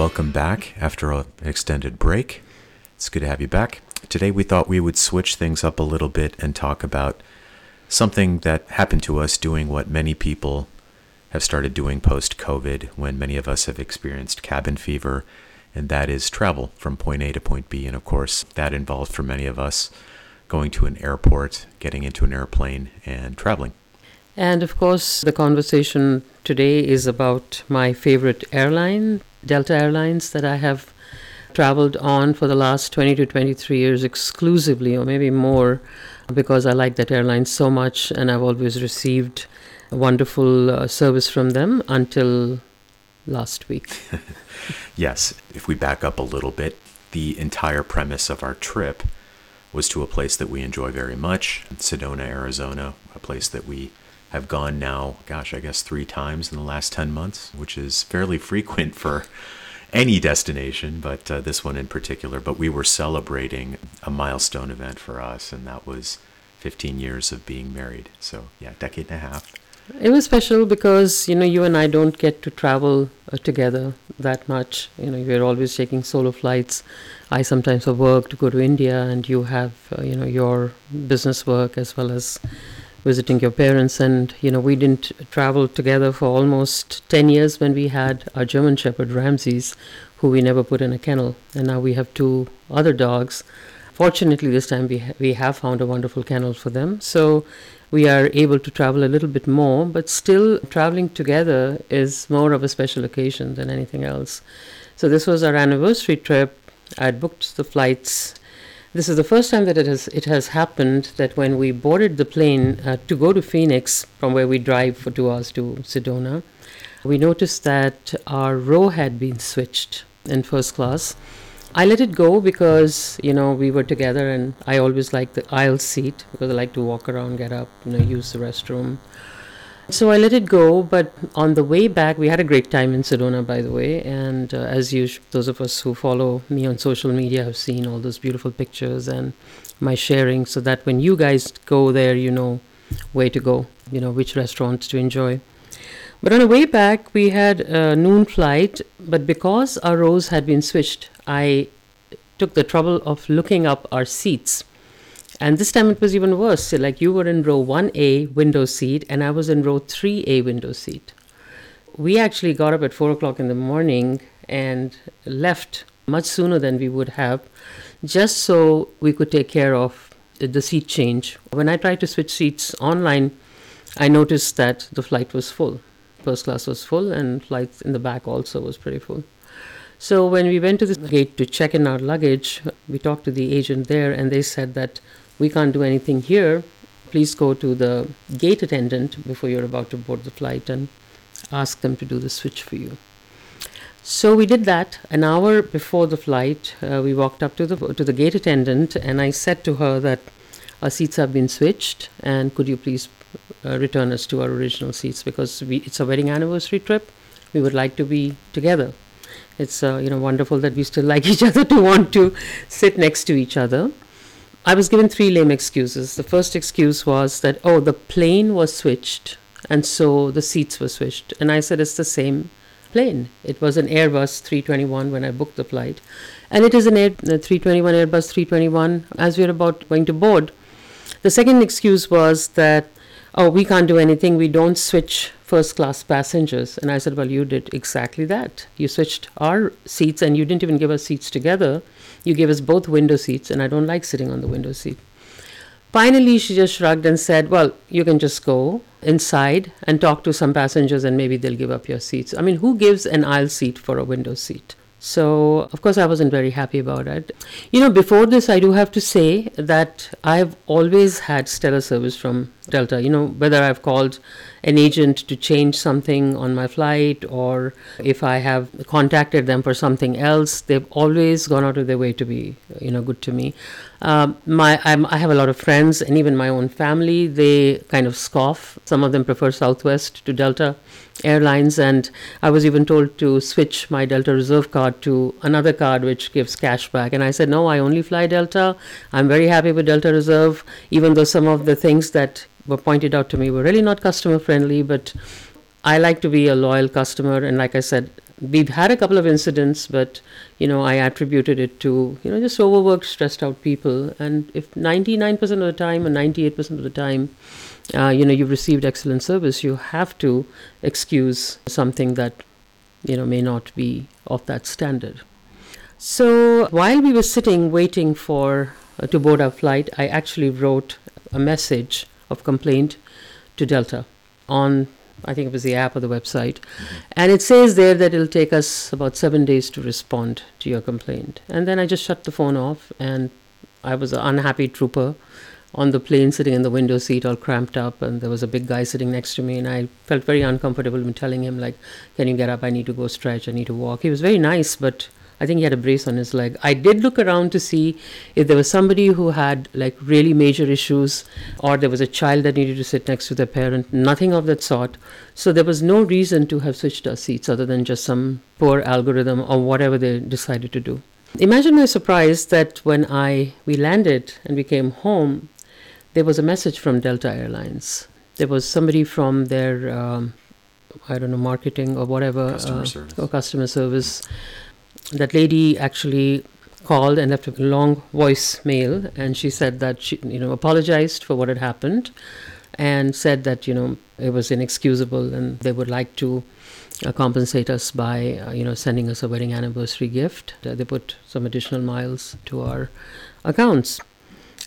welcome back after an extended break. It's good to have you back. Today, we thought we would switch things up a little bit and talk about something that happened to us doing what many people have started doing post COVID when many of us have experienced cabin fever, and that is travel from point A to point B. And of course, that involved for many of us going to an airport, getting into an airplane, and traveling. And of course, the conversation today is about my favorite airline, Delta Airlines, that I have traveled on for the last 20 to 23 years exclusively, or maybe more, because I like that airline so much and I've always received wonderful uh, service from them until last week. yes, if we back up a little bit, the entire premise of our trip was to a place that we enjoy very much, Sedona, Arizona, a place that we have gone now, gosh, I guess three times in the last 10 months, which is fairly frequent for any destination, but uh, this one in particular. But we were celebrating a milestone event for us, and that was 15 years of being married. So, yeah, decade and a half. It was special because, you know, you and I don't get to travel uh, together that much. You know, we're always taking solo flights. I sometimes have work to go to India, and you have, uh, you know, your business work as well as visiting your parents and you know we didn't travel together for almost 10 years when we had our german shepherd ramses who we never put in a kennel. And now we have two other dogs. Fortunately this time we ha- we have found a wonderful kennel for them. So we are able to travel a little bit more but still traveling together is more of a special occasion than anything else. So this was our anniversary trip. I'd booked the flights this is the first time that it has it has happened that when we boarded the plane uh, to go to Phoenix from where we drive for two hours to Sedona, we noticed that our row had been switched in first class. I let it go because you know we were together, and I always like the aisle seat because I like to walk around, get up, you know, use the restroom. So I let it go, but on the way back, we had a great time in Sedona, by the way. And uh, as you, those of us who follow me on social media have seen all those beautiful pictures and my sharing, so that when you guys go there, you know where to go, you know which restaurants to enjoy. But on the way back, we had a noon flight, but because our rows had been switched, I took the trouble of looking up our seats and this time it was even worse. So like you were in row 1A window seat, and I was in row 3A window seat. We actually got up at 4 o'clock in the morning and left much sooner than we would have, just so we could take care of the, seat change. When I tried to switch seats online, I noticed that the flight was full. First class was full, and flights in the back also was pretty full. So when we went to the gate to check in our luggage, we talked to the agent there, and they said that we can't do anything here. Please go to the gate attendant before you're about to board the flight and ask them to do the switch for you. So we did that. An hour before the flight, uh, we walked up to the to the gate attendant, and I said to her that our seats have been switched, and could you please uh, return us to our original seats because we, it's a wedding anniversary trip. We would like to be together. It's uh, you know wonderful that we still like each other to want to sit next to each other. I was given three lame excuses. The first excuse was that, oh, the plane was switched, and so the seats were switched. And I said, it's the same plane. It was an Airbus 321 when I booked the flight. And it is an Air, uh, 321 Airbus 321 as we are about going to board. The second excuse was that, oh, we can't do anything. We don't switch first class passengers. And I said, well, you did exactly that. You switched our seats and you didn't even give us seats together. You gave us both window seats, and I don't like sitting on the window seat. Finally, she just shrugged and said, Well, you can just go inside and talk to some passengers, and maybe they'll give up your seats. I mean, who gives an aisle seat for a window seat? So, of course, I wasn't very happy about it. You know, before this, I do have to say that I've always had stellar service from Delta. You know, whether I've called an agent to change something on my flight or if I have contacted them for something else, they've always gone out of their way to be, you know, good to me. Um, my I'm, I have a lot of friends and even my own family. They kind of scoff. Some of them prefer Southwest to Delta Airlines, and I was even told to switch my Delta Reserve card to another card which gives cash back. And I said, no, I only fly Delta. I'm very happy with Delta Reserve, even though some of the things that were pointed out to me were really not customer friendly, but I like to be a loyal customer, and like I said, we've had a couple of incidents, but you know, I attributed it to you know just overworked, stressed out people. And if 99% of the time or 98% of the time, uh, you know, you've received excellent service, you have to excuse something that you know may not be of that standard. So while we were sitting waiting for uh, to board our flight, I actually wrote a message of complaint to Delta on I think it was the app or the website. Mm-hmm. And it says there that it'll take us about seven days to respond to your complaint. And then I just shut the phone off, and I was an unhappy trooper on the plane sitting in the window seat all cramped up and there was a big guy sitting next to me and i felt very uncomfortable when telling him like can you get up i need to go stretch i need to walk he was very nice but I think he had a brace on his leg. I did look around to see if there was somebody who had like really major issues or there was a child that needed to sit next to their parent. Nothing of that sort. So there was no reason to have switched our seats other than just some poor algorithm or whatever they decided to do. Imagine my surprise that when I we landed and we came home, there was a message from Delta Airlines. There was somebody from their um, I don't know marketing or whatever customer uh, service. or customer service that lady actually called and left a long voicemail and she said that she you know apologized for what had happened and said that you know it was inexcusable and they would like to uh, compensate us by uh, you know sending us a wedding anniversary gift. Uh, they put some additional miles to our accounts.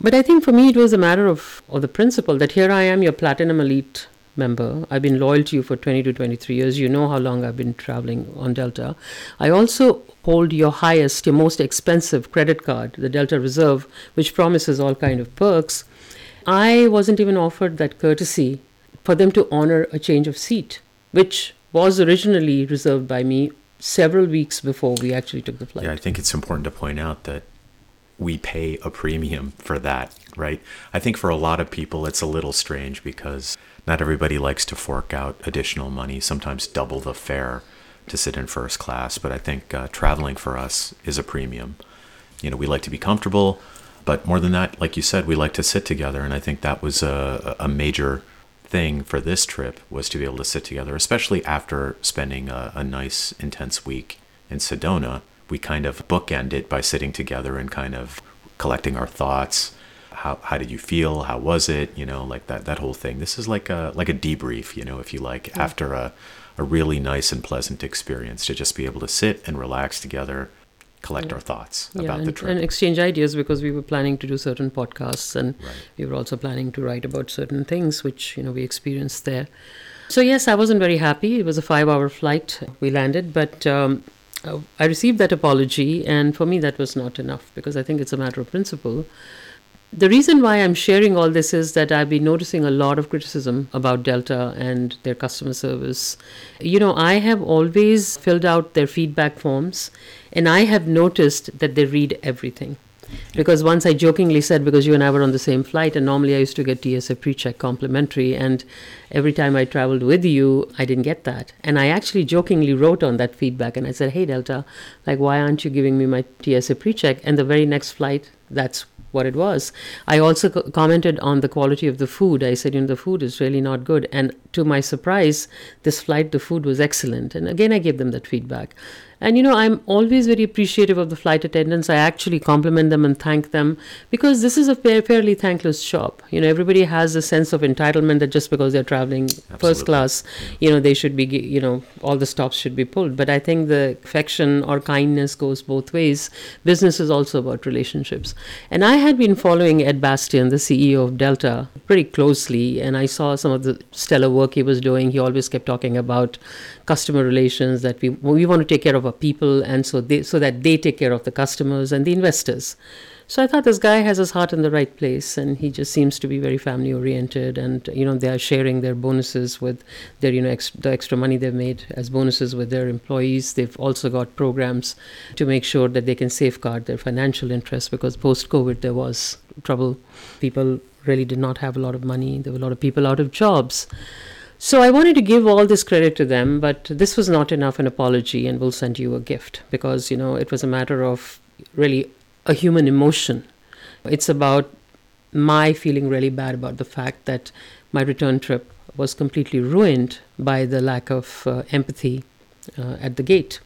But i think for me it was a matter of or the principle that here i am your platinum elite member. I've been loyal to you for 20 to 23 years. You know how long I've been traveling on Delta. I also hold your highest, your most expensive credit card, the Delta Reserve, which promises all kind of perks. I wasn't even offered that courtesy for them to honor a change of seat, which was originally reserved by me several weeks before we actually took the flight. Yeah, I think it's important to point out that we pay a premium for that, right? I think for a lot of people it's a little strange because not everybody likes to fork out additional money, sometimes double the fare to sit in first class, but I think uh, traveling for us is a premium. You know, we like to be comfortable, but more than that, like you said, we like to sit together, and I think that was a, a major thing for this trip was to be able to sit together, especially after spending a, a nice, intense week in Sedona. We kind of bookend it by sitting together and kind of collecting our thoughts. How, how did you feel? How was it? You know, like that that whole thing. This is like a like a debrief, you know, if you like, yeah. after a a really nice and pleasant experience to just be able to sit and relax together collect yeah. our thoughts yeah, about and, the trip and exchange ideas because we were planning to do certain podcasts and right. we were also planning to write about certain things which you know we experienced there so yes i wasn't very happy it was a five hour flight we landed but um, i received that apology and for me that was not enough because i think it's a matter of principle the reason why I'm sharing all this is that I've been noticing a lot of criticism about Delta and their customer service. You know, I have always filled out their feedback forms and I have noticed that they read everything. Because once I jokingly said, because you and I were on the same flight, and normally I used to get TSA pre check complimentary, and every time I traveled with you, I didn't get that. And I actually jokingly wrote on that feedback and I said, Hey, Delta, like, why aren't you giving me my TSA pre check? And the very next flight, that's what it was. I also co- commented on the quality of the food. I said, you know, the food is really not good. And to my surprise, this flight, the food was excellent. And again, I gave them that feedback. And you know, I'm always very appreciative of the flight attendants. I actually compliment them and thank them because this is a fairly thankless job. You know, everybody has a sense of entitlement that just because they're traveling Absolutely. first class, you know, they should be, you know, all the stops should be pulled. But I think the affection or kindness goes both ways. Business is also about relationships. And I had been following Ed Bastian, the CEO of Delta, pretty closely, and I saw some of the stellar work he was doing. He always kept talking about customer relations that we we want to take care of people and so they so that they take care of the customers and the investors. So i thought this guy has his heart in the right place and he just seems to be very family oriented and you know they are sharing their bonuses with their you know ex- the extra money they've made as bonuses with their employees. They've also got programs to make sure that they can safeguard their financial interests because post covid there was trouble. People really did not have a lot of money. There were a lot of people out of jobs so I wanted to give all this credit to them, but this was not enough an apology, and we'll send you a gift because you know it was a matter of really a human emotion. It's about my feeling really bad about the fact that my return trip was completely ruined by the lack of uh, empathy uh, at the gate.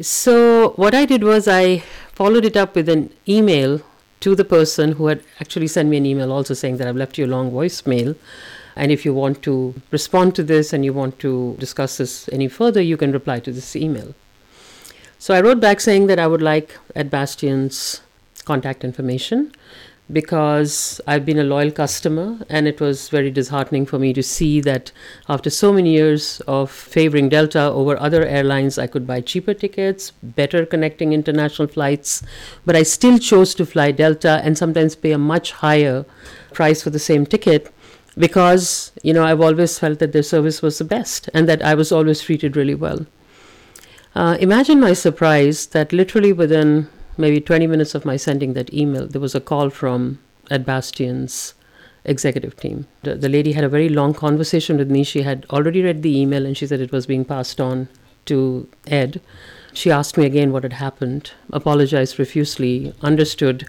So, what I did was I followed it up with an email to the person who had actually sent me an email also saying that I've left you a long voicemail. And if you want to respond to this and you want to discuss this any further, you can reply to this email. So I wrote back saying that I would like Ed Bastian's contact information because I've been a loyal customer and it was very disheartening for me to see that after so many years of favoring Delta over other airlines, I could buy cheaper tickets, better connecting international flights, but I still chose to fly Delta and sometimes pay a much higher price for the same ticket because, you know, I've always felt that their service was the best and that I was always treated really well. Uh, imagine my surprise that literally within maybe 20 minutes of my sending that email, there was a call from Ed Bastian's executive team. The, the lady had a very long conversation with me. She had already read the email and she said it was being passed on to Ed. She asked me again what had happened, apologized profusely, understood.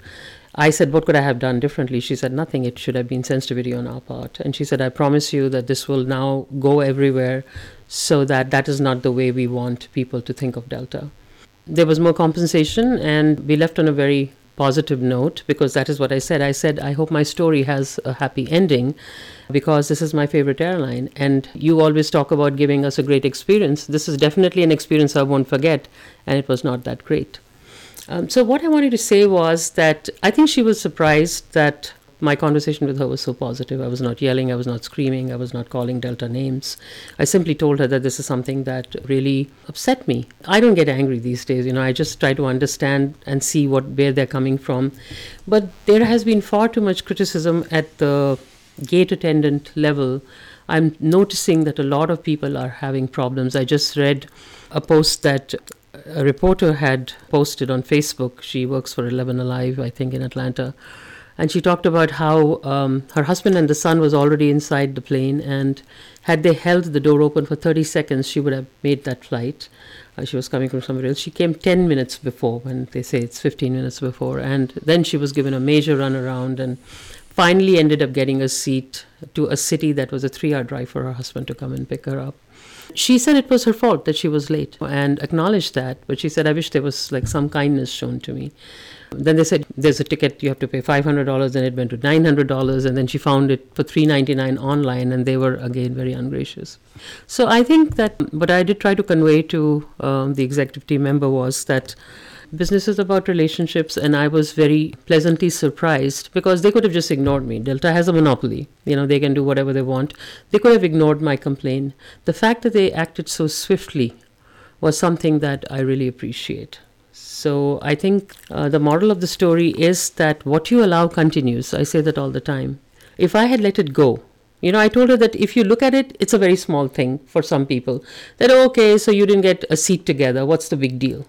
I said, What could I have done differently? She said, Nothing. It should have been sensitivity on our part. And she said, I promise you that this will now go everywhere so that that is not the way we want people to think of Delta there was more compensation, and we left on a very positive note because that is what I said. I said, I hope my story has a happy ending because this is my favorite airline. And you always talk about giving us a great experience. This is definitely an experience I won't forget, and it was not that great. Um, so, what I wanted to say was that I think she was surprised that my conversation with her was so positive. I was not yelling, I was not screaming, I was not calling Delta names. I simply told her that this is something that really upset me. I don't get angry these days, you know, I just try to understand and see what where they're coming from. But there has been far too much criticism at the gate attendant level. I'm noticing that a lot of people are having problems. I just read a post that a reporter had posted on Facebook. She works for 11 Alive, I think, in Atlanta and she talked about how um, her husband and the son was already inside the plane and had they held the door open for 30 seconds she would have made that flight uh, she was coming from somewhere else she came 10 minutes before when they say it's 15 minutes before and then she was given a major run around and finally ended up getting a seat to a city that was a three hour drive for her husband to come and pick her up she said it was her fault that she was late and acknowledged that but she said i wish there was like some kindness shown to me then they said there's a ticket you have to pay $500 and it went to $900 and then she found it for 399 online and they were again very ungracious. So I think that what I did try to convey to um, the executive team member was that business is about relationships and I was very pleasantly surprised because they could have just ignored me. Delta has a monopoly. You know, they can do whatever they want. They could have ignored my complaint. The fact that they acted so swiftly was something that I really appreciate. So I think uh, the moral of the story is that what you allow continues. I say that all the time. If I had let it go, you know, I told her that if you look at it, it's a very small thing for some people. That, okay, so you didn't get a seat together. What's the big deal?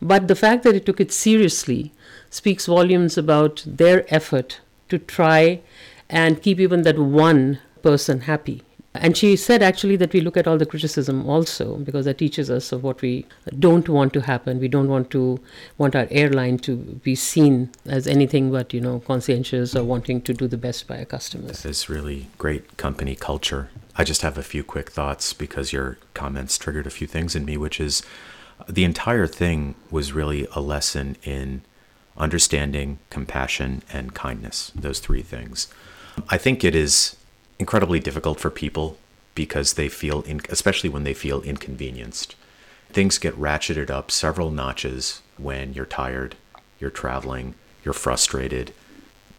But the fact that it took it seriously speaks volumes about their effort to try and keep even that one person happy and she said actually that we look at all the criticism also because that teaches us of what we don't want to happen. We don't want to want our airline to be seen as anything but you know conscientious or wanting to do the best by our customers. That is really great company culture. I just have a few quick thoughts because your comments triggered a few things in me, which is the entire thing was really a lesson in understanding, compassion, and kindness. Those three things. I think it is incredibly difficult for people because they feel, in, especially when they feel inconvenienced. Things get ratcheted up several notches when you're tired, you're traveling, you're frustrated.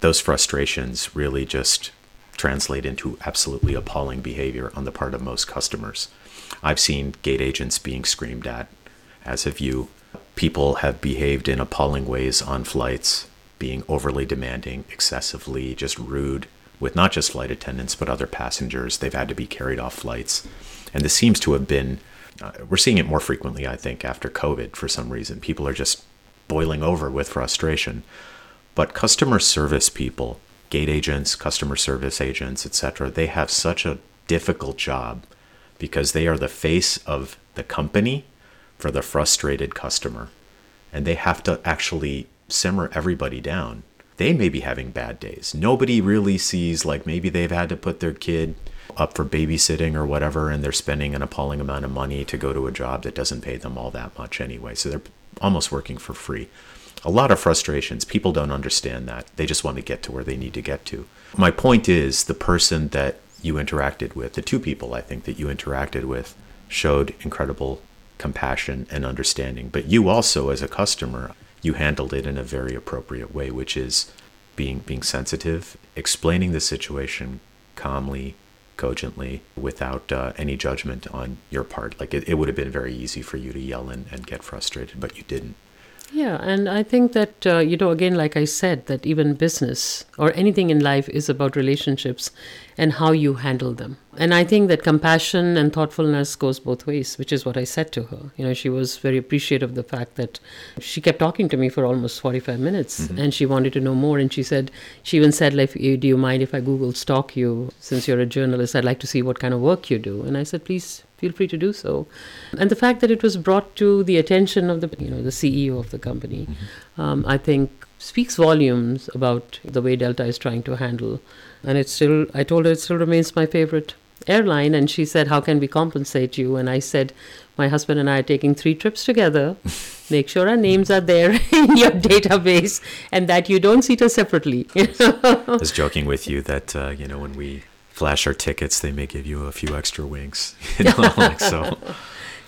Those frustrations really just translate into absolutely appalling behavior on the part of most customers. I've seen gate agents being screamed at, as have you. People have behaved in appalling ways on flights, being overly demanding, excessively just rude, with not just flight attendants but other passengers. They've had to be carried off flights, and this seems to have been. Uh, we're seeing it more frequently, I think, after COVID for some reason. People are just boiling over with frustration. But customer service people, gate agents, customer service agents, etc., they have such a difficult job because they are the face of the company for the frustrated customer. And they have to actually simmer everybody down they may be having bad days. Nobody really sees like maybe they've had to put their kid up for babysitting or whatever, and they're spending an appalling amount of money to go to a job that doesn't pay them all that much anyway. So they're almost working for free. A lot of frustrations. People don't understand that. They just want to get to where they need to get to. My point is the person that you interacted with, the two people I think that you interacted with, showed incredible compassion and understanding. But you also, as a customer, you handled it in a very appropriate way, which is being being sensitive, explaining the situation calmly, cogently, without uh, any judgment on your part. Like it, it would have been very easy for you to yell and, and get frustrated, but you didn't. Yeah, and I think that, uh, you know, again, like I said, that even business or anything in life is about relationships and how you handle them. And I think that compassion and thoughtfulness goes both ways, which is what I said to her. You know, she was very appreciative of the fact that she kept talking to me for almost 45 minutes mm-hmm. and she wanted to know more. And she said, she even said, like, do you mind if I Google stalk you? Since you're a journalist, I'd like to see what kind of work you do. And I said, please feel free to do so. And the fact that it was brought to the attention of the, you know, the CEO of the company, mm-hmm. um, I think speaks volumes about the way Delta is trying to handle. And it still, I told her it still remains my favorite airline. And she said, How can we compensate you? And I said, My husband and I are taking three trips together. Make sure our names are there in your database and that you don't seat us separately. I was joking with you that, uh, you know, when we flash our tickets, they may give you a few extra winks. You know, like so.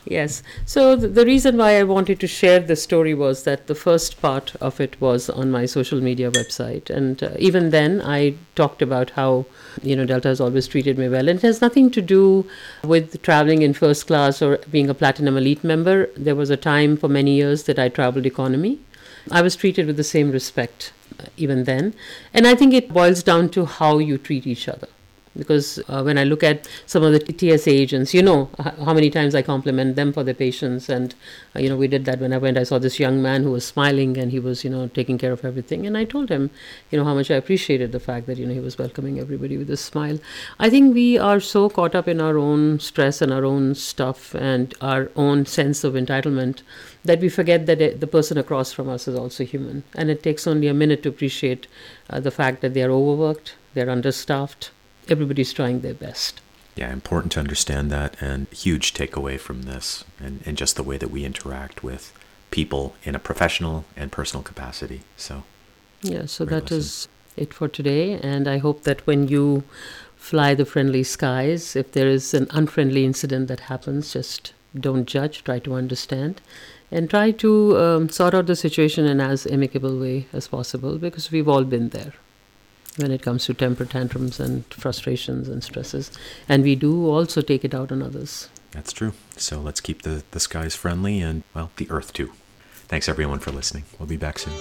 Yes. So th- the reason why I wanted to share this story was that the first part of it was on my social media website, and uh, even then I talked about how you know Delta has always treated me well, and it has nothing to do with traveling in first class or being a platinum elite member. There was a time for many years that I traveled economy. I was treated with the same respect uh, even then, and I think it boils down to how you treat each other because uh, when I look at some of the TSA agents, you know how many times I compliment them for their patience, and uh, you know we did that when I went. I saw this young man who was smiling and he was you know taking care of everything, and I told him you know how much I appreciated the fact that you know he was welcoming everybody with a smile. I think we are so caught up in our own stress and our own stuff and our own sense of entitlement that we forget that it, the person across from us is also human, and it takes only a minute to appreciate uh, the fact that they are overworked, they're understaffed everybody's trying their best. Yeah, important to understand that, and huge takeaway from this, and, and just the way that we interact with people in a professional and personal capacity. So, yeah, so that is it for today, and I hope that when you fly the friendly skies, if there is an unfriendly incident that happens, just don't judge, try to understand, and try to um, sort out the situation in as amicable way as possible because we've all been there when it comes to temper tantrums and frustrations and stresses. And we do also take it out on others. That's true. So let's keep the, the skies friendly and, well, the earth too. Thanks everyone for listening. We'll be back soon.